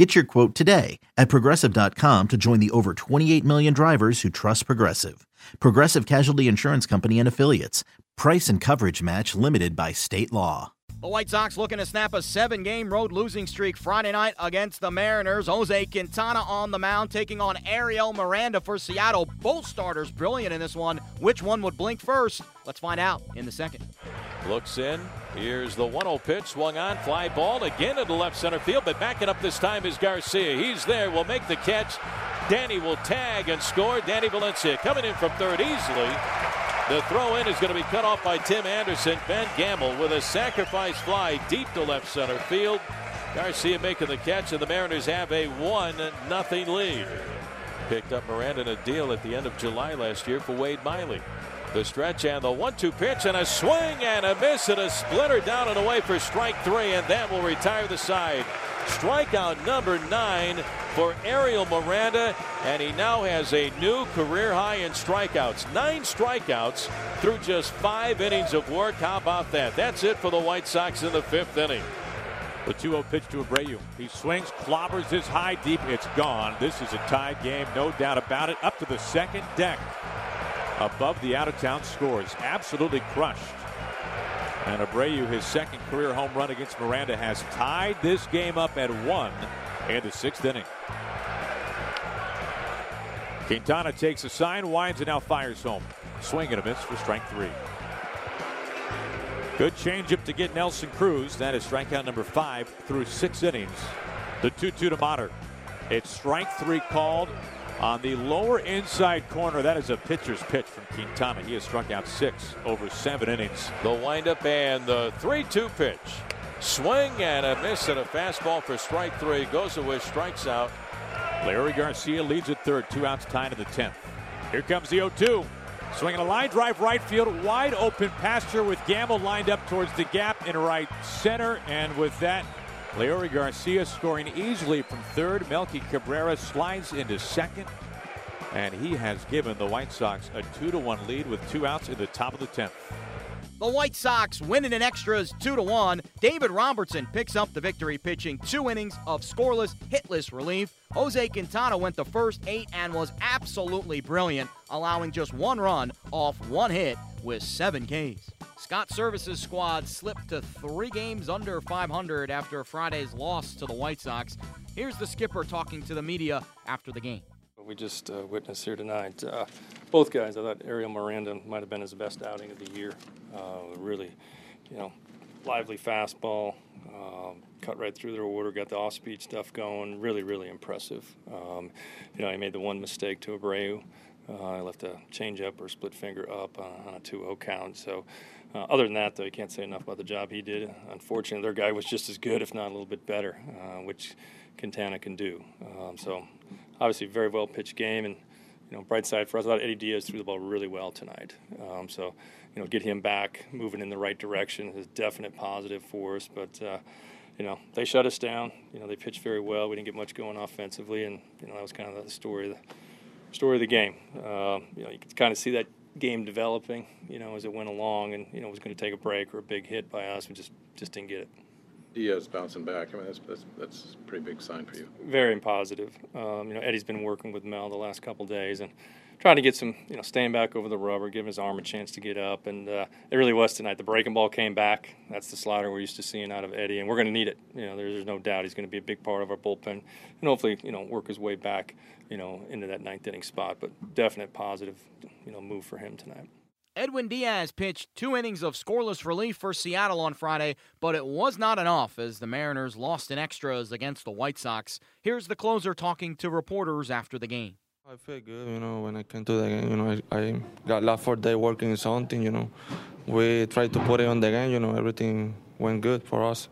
Get your quote today at progressive.com to join the over 28 million drivers who trust Progressive. Progressive Casualty Insurance Company and Affiliates. Price and coverage match limited by state law. The White Sox looking to snap a seven game road losing streak Friday night against the Mariners. Jose Quintana on the mound taking on Ariel Miranda for Seattle. Both starters brilliant in this one. Which one would blink first? Let's find out in the second. Looks in. Here's the 1 0 pitch. Swung on. Fly ball again into left center field. But backing up this time is Garcia. He's there. Will make the catch. Danny will tag and score. Danny Valencia coming in from third easily. The throw in is going to be cut off by Tim Anderson. Ben Gamel with a sacrifice fly deep to left center field. Garcia making the catch, and the Mariners have a 1 0 lead. Picked up Miranda in a deal at the end of July last year for Wade Miley. The stretch and the one two pitch and a swing and a miss and a splitter down and away for strike three, and that will retire the side. Strikeout number nine for Ariel Miranda, and he now has a new career high in strikeouts. Nine strikeouts through just five innings of work. How about that? That's it for the White Sox in the fifth inning. The 2 0 pitch to Abreu. He swings, clobbers his high deep. It's gone. This is a tied game, no doubt about it. Up to the second deck above the out of town scores. Absolutely crushed. And Abreu, his second career home run against Miranda, has tied this game up at one in the sixth inning. Quintana takes a sign, winds, and now fires home. Swing and a miss for strike three. Good changeup to get Nelson Cruz. That is strikeout number five through six innings. The 2 2 to Motter. It's strike three called on the lower inside corner. That is a pitcher's pitch from Quintana. He has struck out six over seven innings. The windup and the 3 2 pitch. Swing and a miss and a fastball for strike three. Goes away, strikes out. Leury Garcia leads at third, two outs tied in the 10th. Here comes the 0 2. Swinging a line drive right field, wide open pasture with Gamel lined up towards the gap in right center. And with that, Leury Garcia scoring easily from third. Melky Cabrera slides into second. And he has given the White Sox a 2 to 1 lead with two outs in the top of the 10th. The White Sox winning in extras 2 to 1. David Robertson picks up the victory pitching two innings of scoreless, hitless relief. Jose Quintana went the first eight and was absolutely brilliant, allowing just one run off one hit with seven Ks. Scott Servais squad slipped to three games under 500 after Friday's loss to the White Sox. Here's the skipper talking to the media after the game. We just uh, witnessed here tonight. Uh, both guys, I thought Ariel Miranda might have been his best outing of the year. Uh, really, you know, lively fastball, um, cut right through their order, got the off-speed stuff going. Really, really impressive. Um, you know, he made the one mistake to Abreu. Uh, I left a changeup or split finger up on a 2-0 count. So uh, other than that, though, you can't say enough about the job he did. Unfortunately, their guy was just as good, if not a little bit better, uh, which Quintana can do. Um, so, obviously, very well pitched game. And, you know, bright side for us, I thought Eddie Diaz threw the ball really well tonight. Um, so, you know, get him back moving in the right direction is definite positive for us. But, uh, you know, they shut us down. You know, they pitched very well. We didn't get much going offensively. And, you know, that was kind of the story of the, story of the game. Uh, you know, you could kind of see that game developing, you know, as it went along, and you know, was going to take a break or a big hit by us. We just just didn't get it. Diaz bouncing back. I mean, that's that's, that's a pretty big sign for you. Very positive. Um, you know, Eddie's been working with Mel the last couple days and trying to get some, you know, staying back over the rubber, giving his arm a chance to get up, and uh, it really was tonight. The breaking ball came back. That's the slider we're used to seeing out of Eddie, and we're going to need it. You know, there's, there's no doubt he's going to be a big part of our bullpen, and hopefully, you know, work his way back, you know, into that ninth inning spot. But definite positive, you know, move for him tonight. Edwin Diaz pitched two innings of scoreless relief for Seattle on Friday, but it was not enough as the Mariners lost in extras against the White Sox. Here's the closer talking to reporters after the game. I feel good, you know, when I came to the game. You know, I, I got last four day working something. You know, we tried to put it on the game. You know, everything went good for us.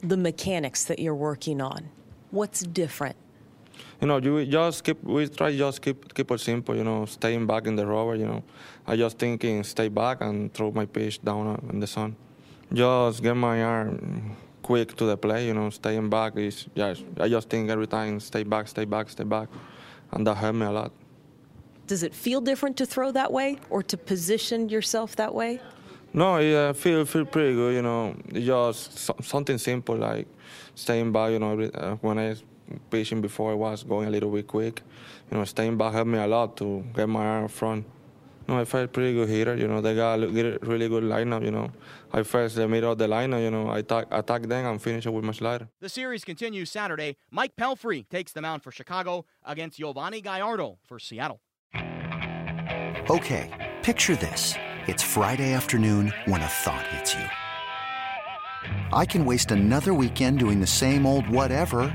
The mechanics that you're working on, what's different? You know, you just keep. We try just keep keep it simple. You know, staying back in the rover. You know, I just thinking stay back and throw my pitch down in the sun. Just get my arm quick to the play. You know, staying back is yes. I just think every time stay back, stay back, stay back, and that helped me a lot. Does it feel different to throw that way or to position yourself that way? No, yeah, feel feel pretty good. You know, just something simple like staying back. You know, every, uh, when I pitching before I was going a little bit quick. You know, staying back helped me a lot to get my arm front. You know, I felt pretty good hitter. You know, they got a really good lineup. You know, I first the middle of the lineup. You know, I attack, attack them and finish it with my slider. The series continues Saturday. Mike Pelfrey takes the mound for Chicago against Yovani Gallardo for Seattle. Okay, picture this: it's Friday afternoon when a thought hits you. I can waste another weekend doing the same old whatever,